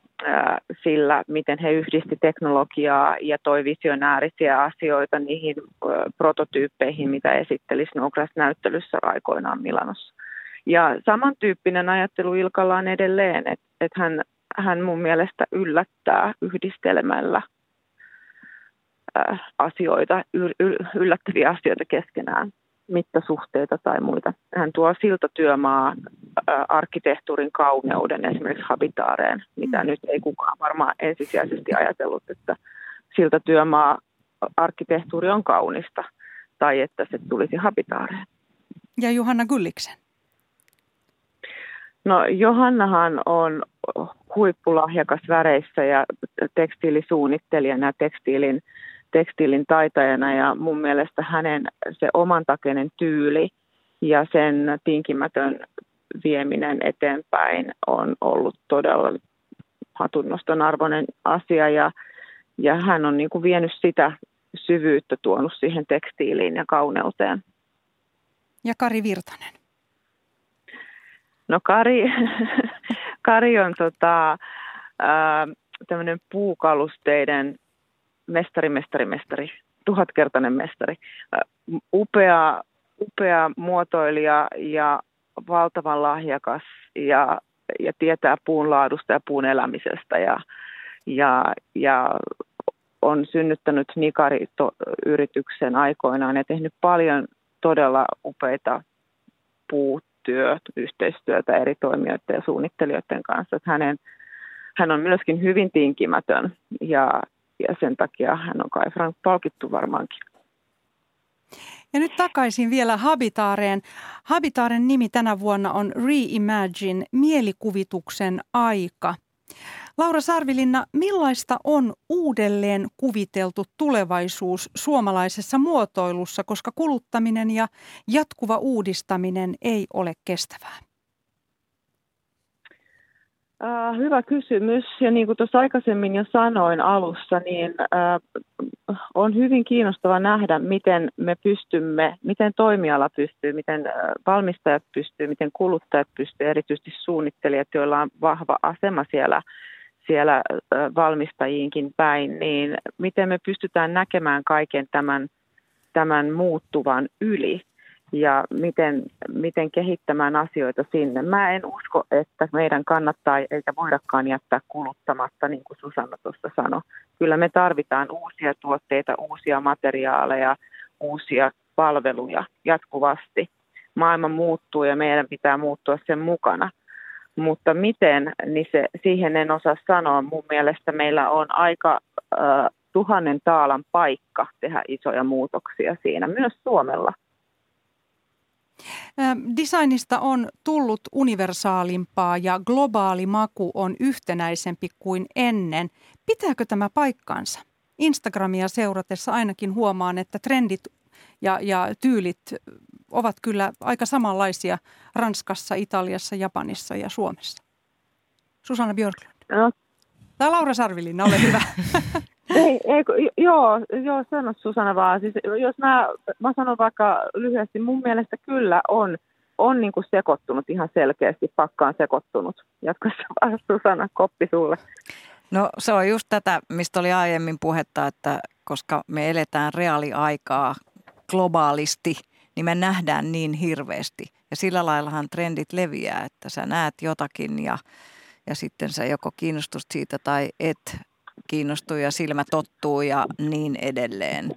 sillä, miten he yhdisti teknologiaa ja toi visionäärisiä asioita niihin prototyyppeihin, mitä esitteli Snowgrass-näyttelyssä aikoinaan Milanossa. Ja samantyyppinen ajattelu Ilkalla on edelleen, että et hän, hän mun mielestä yllättää yhdistelemällä asioita, yllättäviä asioita keskenään mittasuhteita tai muita. Hän tuo siltatyömaa arkkitehtuurin kauneuden esimerkiksi habitaareen, mitä mm. nyt ei kukaan varmaan ensisijaisesti ajatellut, että siltatyömaa arkkitehtuuri on kaunista tai että se tulisi habitaareen. Ja Johanna Gulliksen? No Johannahan on huippulahjakas väreissä ja tekstiilisuunnittelijana ja tekstiilin tekstiilin taitajana ja mun mielestä hänen se omantakeinen tyyli ja sen tinkimätön vieminen eteenpäin on ollut todella hatunnoston arvoinen asia ja, ja hän on niin kuin vienyt sitä syvyyttä tuonut siihen tekstiiliin ja kauneuteen. Ja Kari Virtanen? No Kari, Kari on tota, tämmöinen puukalusteiden mestari, mestari, mestari, tuhatkertainen mestari. Upea, upea muotoilija ja valtavan lahjakas ja, ja tietää puun laadusta ja puun elämisestä ja, ja, ja on synnyttänyt Nikari-yrityksen aikoinaan ja tehnyt paljon todella upeita puutyö, yhteistyötä eri toimijoiden ja suunnittelijoiden kanssa. Hänen, hän on myöskin hyvin tinkimätön ja, ja sen takia hän on kai Frank palkittu varmaankin. Ja nyt takaisin vielä Habitaareen. Habitaaren nimi tänä vuonna on Reimagine, mielikuvituksen aika. Laura Sarvilinna, millaista on uudelleen kuviteltu tulevaisuus suomalaisessa muotoilussa, koska kuluttaminen ja jatkuva uudistaminen ei ole kestävää? Äh, hyvä kysymys. Ja niin kuin tuossa aikaisemmin jo sanoin alussa, niin äh, on hyvin kiinnostava nähdä, miten me pystymme, miten toimiala pystyy, miten äh, valmistajat pystyy, miten kuluttajat pystyy, erityisesti suunnittelijat, joilla on vahva asema siellä, siellä äh, valmistajiinkin päin, niin miten me pystytään näkemään kaiken tämän, tämän muuttuvan yli ja miten, miten kehittämään asioita sinne. Mä en usko, että meidän kannattaa eikä voidakaan jättää kuluttamatta, niin kuin Susanna tuossa sanoi. Kyllä me tarvitaan uusia tuotteita, uusia materiaaleja, uusia palveluja jatkuvasti. Maailma muuttuu ja meidän pitää muuttua sen mukana. Mutta miten, niin se, siihen en osaa sanoa. Mun mielestä meillä on aika äh, tuhannen taalan paikka tehdä isoja muutoksia siinä, myös Suomella – Designista on tullut universaalimpaa ja globaali maku on yhtenäisempi kuin ennen. Pitääkö tämä paikkaansa? Instagramia seuratessa ainakin huomaan, että trendit ja, ja tyylit ovat kyllä aika samanlaisia Ranskassa, Italiassa, Japanissa ja Suomessa. Susanna Björklund. No. Tai Laura Sarvilinna, ole hyvä. Ei, ei, joo, joo, sano Susanna vaan. Siis, jos mä, mä sanon vaikka lyhyesti, mun mielestä kyllä on, on niin kuin sekoittunut ihan selkeästi, pakkaan sekoittunut. Jatkossa vaan Susanna, koppi sulle. No se on just tätä, mistä oli aiemmin puhetta, että koska me eletään reaaliaikaa globaalisti, niin me nähdään niin hirveästi. Ja sillä laillahan trendit leviää, että sä näet jotakin ja, ja sitten sä joko kiinnostut siitä tai et kiinnostuu ja silmä tottuu ja niin edelleen.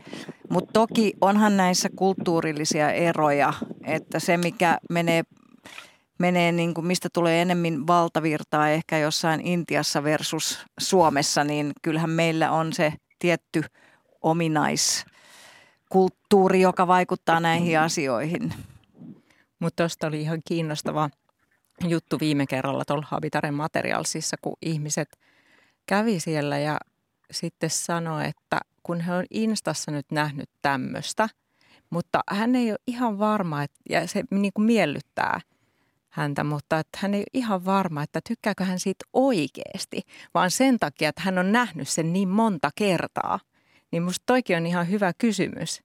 Mutta toki onhan näissä kulttuurillisia eroja, että se mikä menee, menee niin kuin mistä tulee enemmän valtavirtaa ehkä jossain Intiassa versus Suomessa, niin kyllähän meillä on se tietty ominaiskulttuuri, joka vaikuttaa näihin asioihin. Mutta tuosta oli ihan kiinnostava juttu viime kerralla tuolla Habitaren Materialsissa, kun ihmiset – kävi siellä ja sitten sanoi, että kun hän on Instassa nyt nähnyt tämmöistä, mutta hän ei ole ihan varma, että, ja se niin kuin miellyttää häntä, mutta että hän ei ole ihan varma, että tykkääkö hän siitä oikeasti, vaan sen takia, että hän on nähnyt sen niin monta kertaa. Niin musta toikin on ihan hyvä kysymys,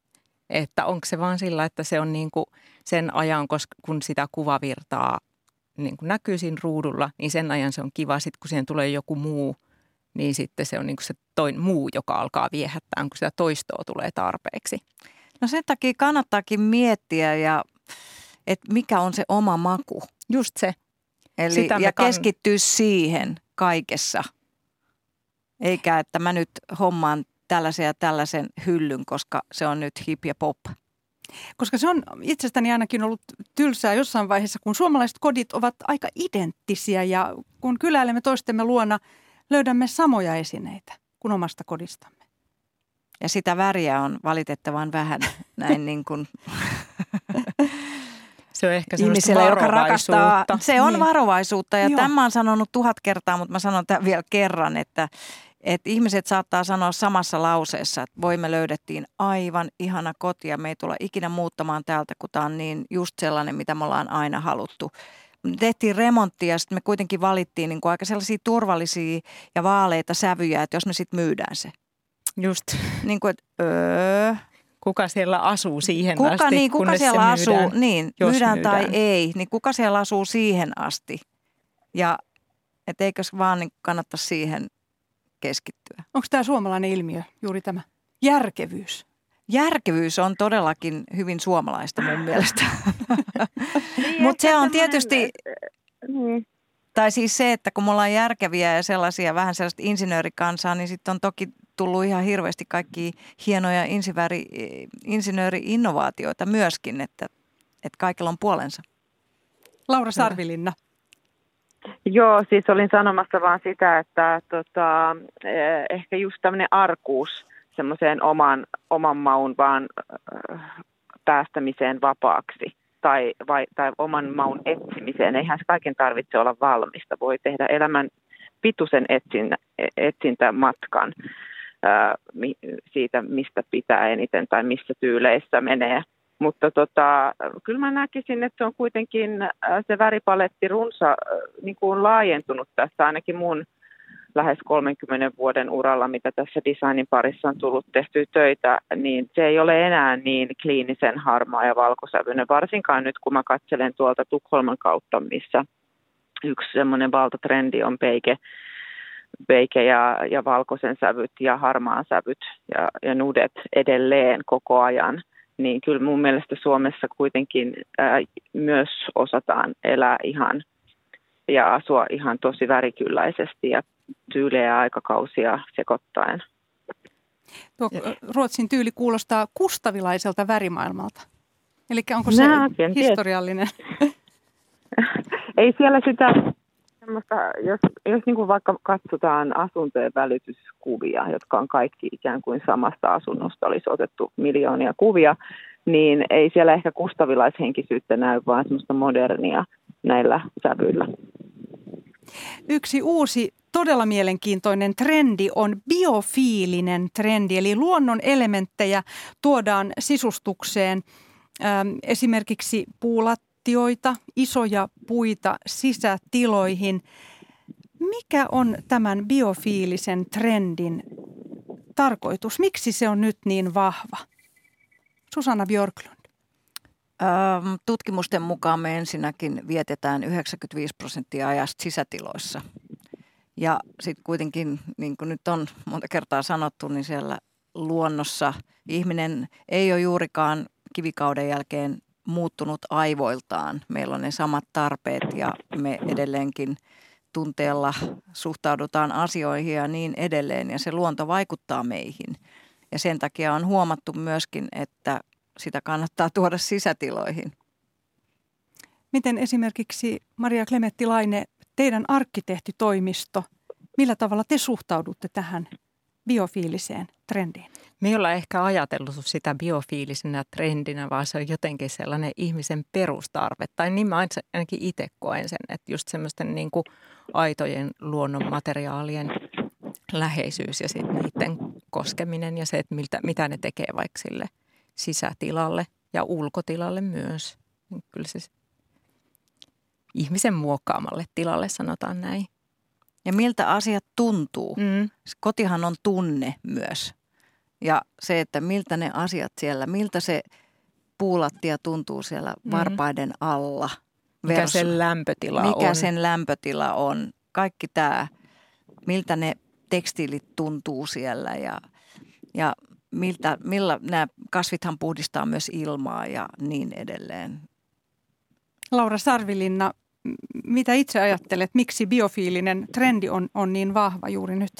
että onko se vaan sillä, että se on niin kuin sen ajan, koska kun sitä kuvavirtaa niin kuin näkyy siinä ruudulla, niin sen ajan se on kiva. Sitten kun siihen tulee joku muu – niin sitten se on niin kuin se toin, muu, joka alkaa viehättää, kun sitä toistoa tulee tarpeeksi. No sen takia kannattaakin miettiä, ja, että mikä on se oma maku. Just se. Eli, Sitä ja kann... keskittyä siihen kaikessa. Eikä, että mä nyt hommaan tällaisen ja tällaisen hyllyn, koska se on nyt hip ja pop. Koska se on itsestäni ainakin ollut tylsää jossain vaiheessa, kun suomalaiset kodit ovat aika identtisiä ja kun kyläilemme toistemme luona – löydämme samoja esineitä kuin omasta kodistamme. Ja sitä väriä on valitettavan vähän näin niin kuin Se on ehkä ihmisellä, joka rakastaa. Se on niin. varovaisuutta ja tämä on sanonut tuhat kertaa, mutta mä sanon tämän vielä kerran, että, että ihmiset saattaa sanoa samassa lauseessa, että voimme löydettiin aivan ihana koti ja me ei tulla ikinä muuttamaan täältä, kun tämä on niin just sellainen, mitä me ollaan aina haluttu tehtiin remonttia ja sitten me kuitenkin valittiin niin kuin aika sellaisia turvallisia ja vaaleita sävyjä, että jos me sitten myydään se. Just. Niin kuin, että öö. Kuka siellä asuu siihen kuka, asti, niin, kuka siellä asuu, myydään, niin, myydään, myydään tai ei, niin kuka siellä asuu siihen asti. Ja et eikö vaan niin kannattaisi siihen keskittyä. Onko tämä suomalainen ilmiö, juuri tämä järkevyys? Järkevyys on todellakin hyvin suomalaista mun mielestä. niin, Mutta se on tietysti, niin. tai siis se, että kun me ollaan järkeviä ja sellaisia vähän sellaista insinöörikansaa, niin sitten on toki tullut ihan hirveästi kaikki hienoja insinööri, insinööri-innovaatioita myöskin, että, että kaikilla on puolensa. Laura Sarvilinna. Joo, siis olin sanomassa vaan sitä, että tota, eh, ehkä just tämmöinen arkuus semmoiseen oman, oman maun vaan äh, päästämiseen vapaaksi tai, vai, tai oman maun etsimiseen. Eihän se kaiken tarvitse olla valmista. Voi tehdä elämän pituisen etsin, etsintämatkan ää, siitä, mistä pitää eniten tai missä tyyleissä menee. Mutta tota, kyllä mä näkisin, että se on kuitenkin se väripaletti runsa niin kuin laajentunut tässä ainakin mun lähes 30 vuoden uralla, mitä tässä designin parissa on tullut tehty töitä, niin se ei ole enää niin kliinisen harmaa ja valkosävyinen, varsinkaan nyt kun mä katselen tuolta Tukholman kautta, missä yksi semmoinen valtatrendi on peike, peike ja, ja valkoisen sävyt ja harmaan sävyt ja, ja nudet edelleen koko ajan. Niin kyllä mun mielestä Suomessa kuitenkin ää, myös osataan elää ihan ja asua ihan tosi värikylläisesti ja tyylejä ja aikakausia sekoittaen. Tuo Ruotsin tyyli kuulostaa kustavilaiselta värimaailmalta. Eli onko se Nää, historiallinen? Ei siellä sitä semmoista, jos, jos niin kuin vaikka katsotaan asuntojen välityskuvia, jotka on kaikki ikään kuin samasta asunnosta olisi otettu miljoonia kuvia, niin ei siellä ehkä kustavilaishenkisyyttä näy, vaan semmoista modernia näillä sävyillä. Yksi uusi todella mielenkiintoinen trendi on biofiilinen trendi, eli luonnon elementtejä tuodaan sisustukseen, ähm, esimerkiksi puulattioita, isoja puita sisätiloihin. Mikä on tämän biofiilisen trendin tarkoitus? Miksi se on nyt niin vahva? Susanna Björklund. Tutkimusten mukaan me ensinnäkin vietetään 95 prosenttia ajasta sisätiloissa. Ja sitten kuitenkin, niin kuin nyt on monta kertaa sanottu, niin siellä luonnossa ihminen ei ole juurikaan kivikauden jälkeen muuttunut aivoiltaan. Meillä on ne samat tarpeet ja me edelleenkin tunteella suhtaudutaan asioihin ja niin edelleen. Ja se luonto vaikuttaa meihin. Ja sen takia on huomattu myöskin, että sitä kannattaa tuoda sisätiloihin. Miten esimerkiksi Maria Klemetti Laine, teidän arkkitehtitoimisto, millä tavalla te suhtaudutte tähän biofiiliseen trendiin? Me ei olla ehkä ajatellut sitä biofiilisenä trendinä, vaan se on jotenkin sellainen ihmisen perustarve. Tai niin mä ainakin itse koen sen, että just semmoisten niin kuin aitojen luonnon materiaalien läheisyys ja sitten niiden koskeminen ja se, että miltä, mitä ne tekee vaikka sille – sisätilalle ja ulkotilalle myös. Niin kyllä se ihmisen muokkaamalle tilalle sanotaan näin. Ja miltä asiat tuntuu. Mm. Kotihan on tunne myös. Ja se, että miltä ne asiat siellä, miltä se puulattia tuntuu siellä mm. varpaiden alla. Mikä versus, sen lämpötila mikä on. Mikä sen lämpötila on. Kaikki tämä, miltä ne tekstiilit tuntuu siellä ja, ja miltä, millä nämä kasvithan puhdistaa myös ilmaa ja niin edelleen. Laura Sarvilinna, mitä itse ajattelet, miksi biofiilinen trendi on, on niin vahva juuri nyt?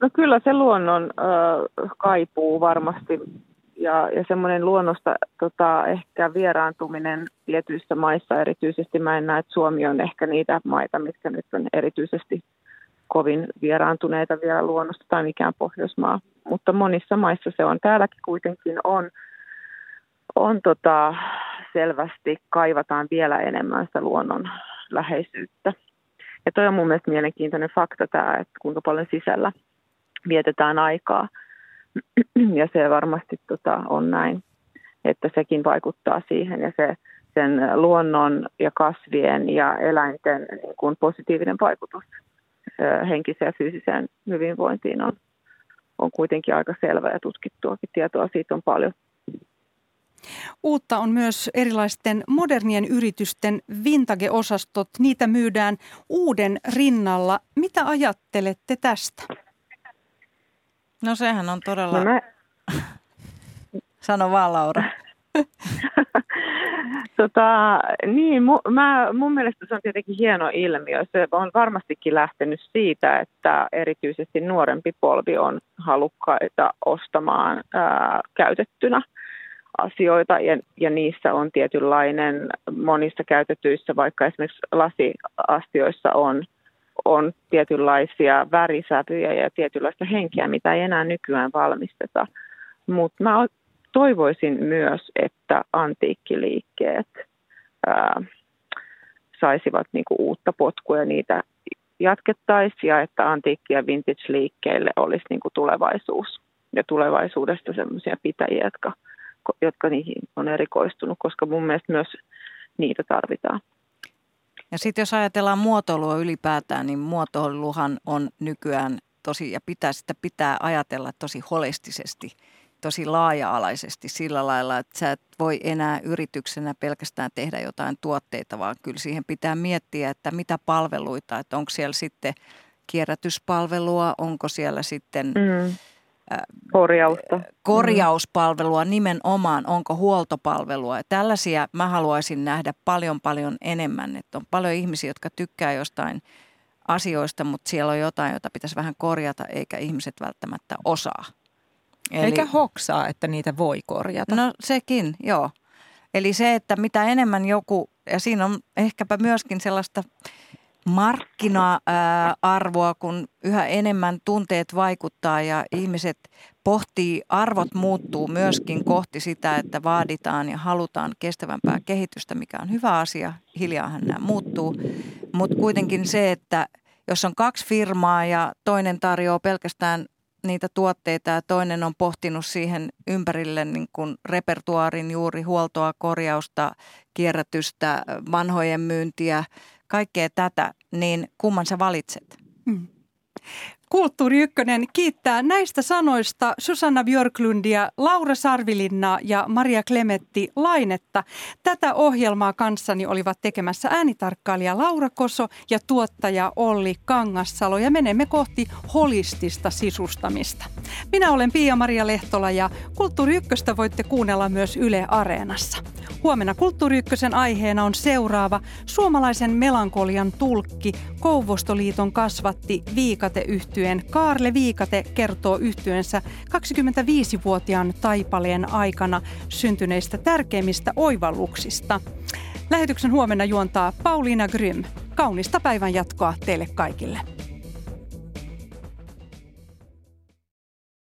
No kyllä se luonnon äh, kaipuu varmasti ja, ja semmoinen luonnosta tota, ehkä vieraantuminen tietyissä maissa erityisesti. Mä en näe, että Suomi on ehkä niitä maita, mitkä nyt on erityisesti kovin vieraantuneita vielä luonnosta tai mikään Pohjoismaa. Mutta monissa maissa se on. Täälläkin kuitenkin on, on tota, selvästi kaivataan vielä enemmän sitä luonnon läheisyyttä. Ja toi on mun mielestä mielenkiintoinen fakta tämä, että kuinka paljon sisällä vietetään aikaa. Ja se varmasti tota, on näin, että sekin vaikuttaa siihen ja se sen luonnon ja kasvien ja eläinten niin kuin positiivinen vaikutus henkiseen ja fyysiseen hyvinvointiin on, on kuitenkin aika selvä ja tutkittuakin tietoa siitä on paljon. Uutta on myös erilaisten modernien yritysten vintage-osastot. Niitä myydään uuden rinnalla. Mitä ajattelette tästä? No sehän on todella... No mä... Sano vaan Laura. Tota, niin, mu, mä, mun mielestä se on tietenkin hieno ilmiö. Se on varmastikin lähtenyt siitä, että erityisesti nuorempi polvi on halukkaita ostamaan ää, käytettynä asioita ja, ja niissä on tietynlainen monissa käytetyissä, vaikka esimerkiksi lasiastioissa on, on tietynlaisia värisävyjä ja tietynlaista henkeä, mitä ei enää nykyään valmisteta. Mutta mä toivoisin myös, että antiikkiliikkeet ää, saisivat niinku uutta potkua ja niitä jatkettaisiin ja että antiikki- ja vintage-liikkeille olisi niinku tulevaisuus ja tulevaisuudesta sellaisia pitäjiä, jotka, jotka niihin on erikoistunut, koska mun mielestä myös niitä tarvitaan. Ja sitten jos ajatellaan muotoilua ylipäätään, niin muotoiluhan on nykyään tosi, ja pitää sitä pitää ajatella tosi holistisesti – tosi laaja-alaisesti sillä lailla, että sä et voi enää yrityksenä pelkästään tehdä jotain tuotteita, vaan kyllä siihen pitää miettiä, että mitä palveluita, että onko siellä sitten kierrätyspalvelua, onko siellä sitten mm. Korjausta. korjauspalvelua nimenomaan, onko huoltopalvelua. Ja tällaisia mä haluaisin nähdä paljon paljon enemmän, että on paljon ihmisiä, jotka tykkää jostain asioista, mutta siellä on jotain, jota pitäisi vähän korjata, eikä ihmiset välttämättä osaa. Eli, Eikä hoksaa, että niitä voi korjata. No sekin, joo. Eli se, että mitä enemmän joku, ja siinä on ehkäpä myöskin sellaista markkina-arvoa, kun yhä enemmän tunteet vaikuttaa ja ihmiset pohtii, arvot muuttuu myöskin kohti sitä, että vaaditaan ja halutaan kestävämpää kehitystä, mikä on hyvä asia. Hiljaahan nämä muuttuu, mutta kuitenkin se, että jos on kaksi firmaa ja toinen tarjoaa pelkästään niitä tuotteita ja toinen on pohtinut siihen ympärille niin kuin repertuaarin juuri huoltoa, korjausta, kierrätystä, vanhojen myyntiä, kaikkea tätä, niin kumman sä valitset? Hmm. Kulttuuri Ykkönen kiittää näistä sanoista Susanna Björklundia, Laura Sarvilinnaa ja Maria Klemetti Lainetta. Tätä ohjelmaa kanssani olivat tekemässä äänitarkkailija Laura Koso ja tuottaja Olli Kangassalo ja menemme kohti holistista sisustamista. Minä olen Pia-Maria Lehtola ja Kulttuuri Ykköstä voitte kuunnella myös Yle Areenassa. Huomenna Kulttuuri Ykkösen aiheena on seuraava suomalaisen melankolian tulkki, Kouvostoliiton kasvatti Viikate yhtyen Kaarle Viikate kertoo yhtyensä 25-vuotiaan taipaleen aikana syntyneistä tärkeimmistä oivalluksista. Lähetyksen huomenna juontaa Pauliina Grym. Kaunista päivän jatkoa teille kaikille.